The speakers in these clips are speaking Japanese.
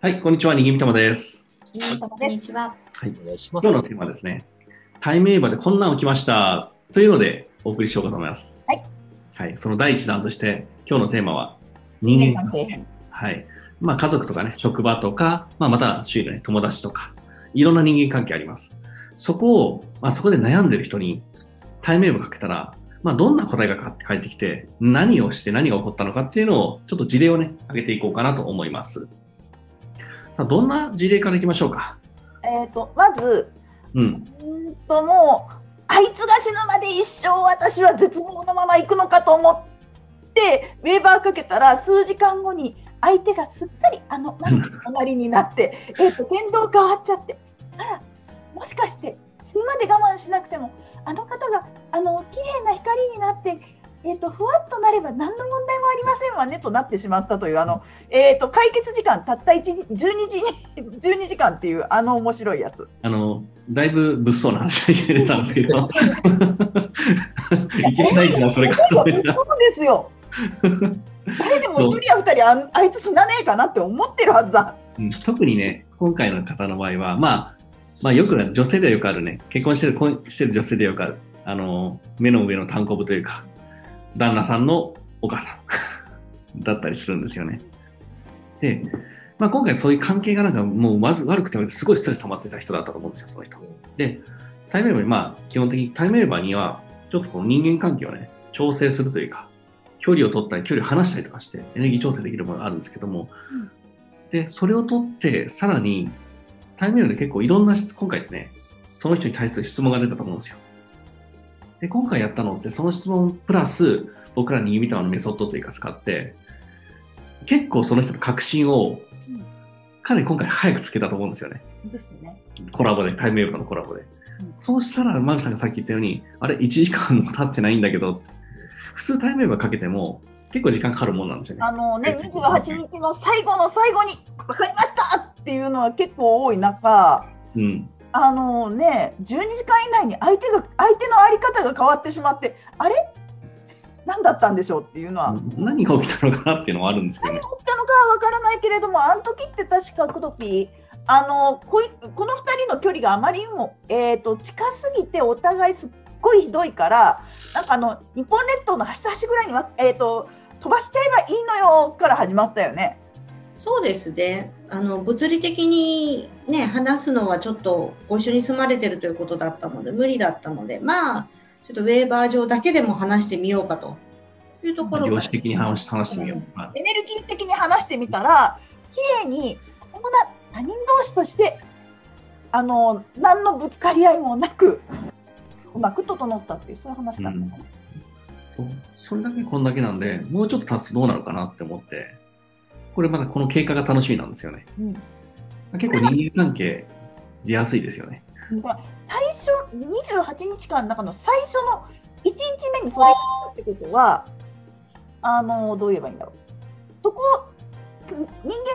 はい、こんにちは、にぎみたまです。こんにちは。はい、お願いします。今日のテーマですね。対面場でこんなん起きましたというのでお送りしようかと思います。はい。はい、その第一弾として、今日のテーマは人間関係。はい。まあ家族とかね、職場とか、まあまた周囲のね、友達とか、いろんな人間関係あります。そこを、まあそこで悩んでる人に対面部かけたら、まあどんな答えが返ってきて、何をして何が起こったのかっていうのを、ちょっと事例をね、挙げていこうかなと思います。どんな事例からいきましょうか？えっ、と、まず、うん。んともう、あいつが死ぬまで一生私は絶望のまま行くのかと思って、ウェーバーかけたら、数時間後に相手がすっかりあの、なんか隣になって、えっと、言動変わっちゃって、あら、もしかして死ぬまで我慢しなくても、あの方が、あの、綺麗な光になって、えっとふわ題もありませんわねとなってしまったというあの、えっと解決時間たった1 12時に 12時間っていうあの面白いやつ。あの、だいぶ物騒な話が出たんですけど、いきなり大事なそれかとそう思。ですよ。誰でも一人や二人あんあいつ死なねえかなって思ってるはずだ。うん特にね、今回の方の場合は、まあ、まあ、よく女性ではよくあるね、結婚してる婚してる女性でよくある、あの、目の上の単行部というか、旦那さんのお母さんだったりするんですよね。で、まあ、今回そういう関係がなんかもうまず悪くてすごいストレス溜まってた人だったと思うんですよ、その人。で、タイムレバーに、まあ、基本的にタイムレバーには、ちょっとこう人間関係をね、調整するというか、距離を取ったり、距離を離したりとかして、エネルギー調整できるものがあるんですけども、うんで、それを取って、さらに、タイムレバーで結構いろんな質、今回ですね、その人に対する質問が出たと思うんですよ。で、今回やったのって、その質問プラス、僕らに弓玉のメソッドというか使って、結構その人の確信をうん、かなり今回早くつけたと思うんですよね。ですね。コラボで、タイムウェーブのコラボで。うんそうしたら、マルさんがさっき言ったように、あれ、1時間も経ってないんだけど、普通タイムウェーブかけても、結構時間かかるもんなんですよね。あのね、28日の最後の最後に分かりましたっていうのは結構多い中、うん。あのね、12時間以内に相手が相手のあり方が変わってしまって、あれ？何だったんでしょうっていうのは、何が起きたのかなっていうのはあるんですけどね何が。起きたのかは分からないけれども、あの時って確かクドピー、あのこいこの2人の距離があまりにも、えー、と近すぎて、お互いすっごいひどいから、なんかあの日本列島の端と端ぐらいには、えー、と飛ばしちゃえばいいのよから始まったよね。そうですね。あの物理的にね話すのはちょっとご一緒に住まれてるということだったので無理だったので、まあちょっとウェーバー上だけでも話してみようかというところから量子的に話し話してみよう。まあエネルギー的に話してみたら、綺麗に友達他人同士としてあの何のぶつかり合いもなく、うまく整ったっていう、そういう話だったのかな。そうそれだけこんだけなんで、もうちょっと経つとどうなるかなって思って、これまだこの経過が楽しみなんですよね。うん結構人間関係出やすいですよね。だから最初28日間の中の最初の1日目にそれがあったってことはあのどう言えばいいんだろう。そこ人間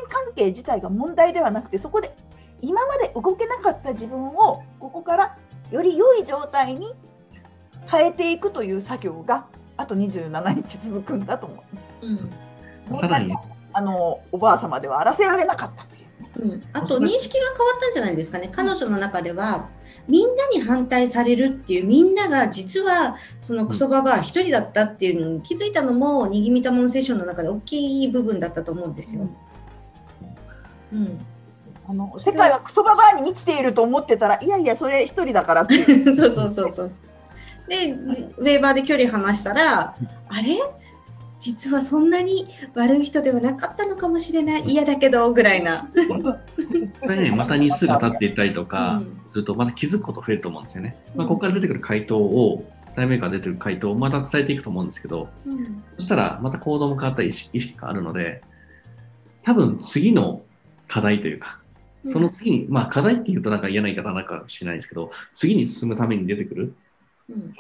関係自体が問題ではなくてそこで今まで動けなかった自分をここからより良い状態に変えていくという作業があと27日続くんだと思う。うん。さらに、あのおばあ様では荒らせられなかったう。うん、あと認識が変わったんじゃないですかね。彼女の中ではみんなに反対されるっていうみんなが実はそのクソババア一人だったっていうのに気づいたのもにぎみたものセッションの中で大きい部分だったと思うんですよ。うん、あの世界はクソババアに満ちていると思ってたらいやいやそれ一人だからって そうそうそうそう。で、ウェーバーで距離離したら、あれ？実はそんなに悪い人ではなかったのかもしれない。嫌だけど、ぐらいな。これね、また日数が経っていったりとうかんすると、また気づくこと増えると思うんですよね。まあ、ここから出てくる回答を、タイムメーカーが出てくる回答をまた伝えていくと思うんですけど、うんそしたらまた行動も変わったり意識があるので、多分次の課題というか、その次に、まあ課題っていうとなんか嫌な言い方なんかしないですけど、次に進むために出てくる、うん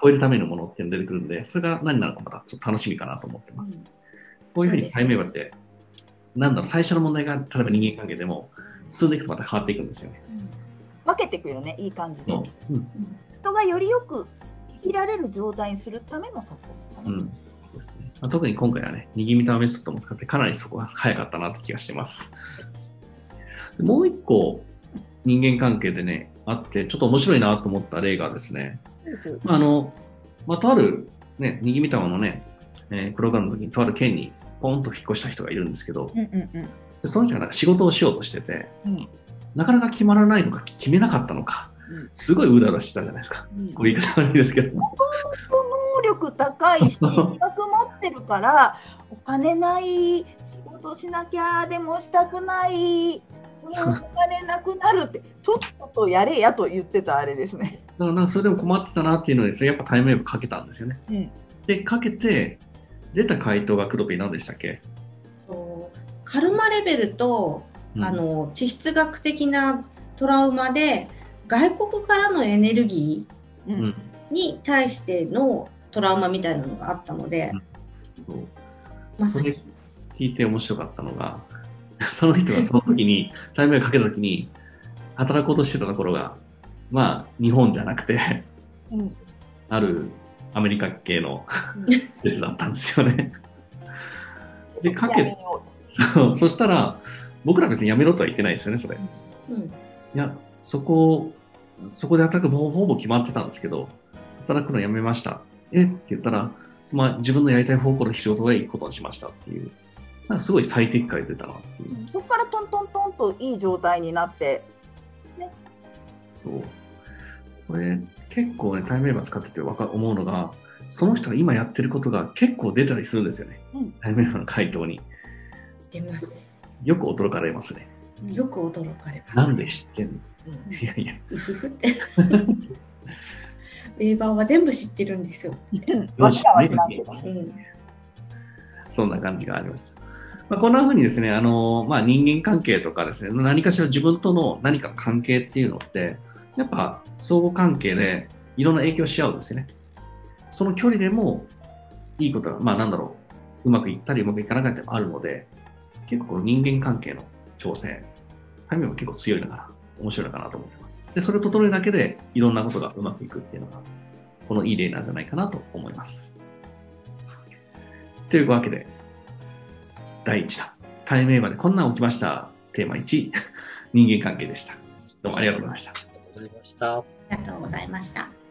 超えるためのものっていうのが出てくるんで、それが何なのかまたちょっと楽しみかなと思ってます。こういうふうにタイムメーカーって、なんだろう、最初の問題が例えば人間関係でも、進んでいくとまた変わっていくんですよね。分けていくよねいい感じで。そう。うん。人がよりよく生きられる状態にするための作法うん。そうですね。まあ、特に今回はね、握り見たメソッドも使ってかなりそこが早かったなって気がしてます。もう一個、人間関係でね、あって、ちょっと面白いなと思った例がですね、まあ、あの、まあ、とある、ね、にぎみたまのね、えープログラムの時にとある県にポンと引っ越した人がいるんですけど、うんうんうん。でその人がなんか仕事をしようとしてて、うん。なかなか決まらないのか、決めなかったのか、うん。すごいうだうだしてたじゃないですか。うん。こういう言い方悪いですけど。能力高いし、資格持ってるから、お金ない、仕事しなきゃでもしたくない、もうお金なくなるって、ちょっとやれやと言ってたあれですね。だからなんかそれでも困ってたなっていうので、やっぱタイムウェーブかけたんですよね。うん。で、かけて、出た回答がクドピー何でしたっけ、そうカルマレベルと、うん。あの地質学的なトラウマで外国からのエネルギううん。ん、ーに対してのトラウマみたいなのがあったので、そう。まさに。それ聞いて面白かったのが、その人がその時に、タイムウェーブかけた時に、働こうとしてたところが、まあ、日本じゃなくて、うんあるアメリカ系の施設だったんですよね。でかけそうそしたら、僕ら別に辞めろとは言ってないですよね、それ。いうんや、そこ、そこで働くほぼほぼ決まってたんですけど、働くの辞めました。え？って言ったら、まあ、自分のやりたい方向の仕事がいいことにしましたっていう、なんかすごい最適解出たなっていう。うそこからトントントンといい状態になって、そう。これ、結構ね、タイムウェーバー使っててわか思うのが、その人が今やってることが結構出たりするんですよね。うんタイムウェーバーの回答に。出ます。よく驚かれますね。よく驚かれます。なんで知ってんの？うんいやいや。うふふって。ウェーバーは全部知ってるんですよ。わしらは知らんけどう。ん。そんな感じがありました。まあ、こんな風にですね、あのまあ、人間関係とかですね、何かしら自分との何か関係っていうのって、やっぱ相互関係でいろんな影響し合うんですよね。その距離でもいいことが、まあなんだろう、うまくいったりうまくいかなかったりもあるので、結構この人間関係の調整、タイムも結構強いのかな、面白いのかなと思ってます。で、それを整えるだけでいろんなことがうまくいくっていうのが、このいい例なんじゃないかなと思います。というわけで、第1弾、タイムエーバーでこんなん起きました。テーマ1、人間関係でした。どうもありがとうございました。ありがとうございました。ありがとうございました。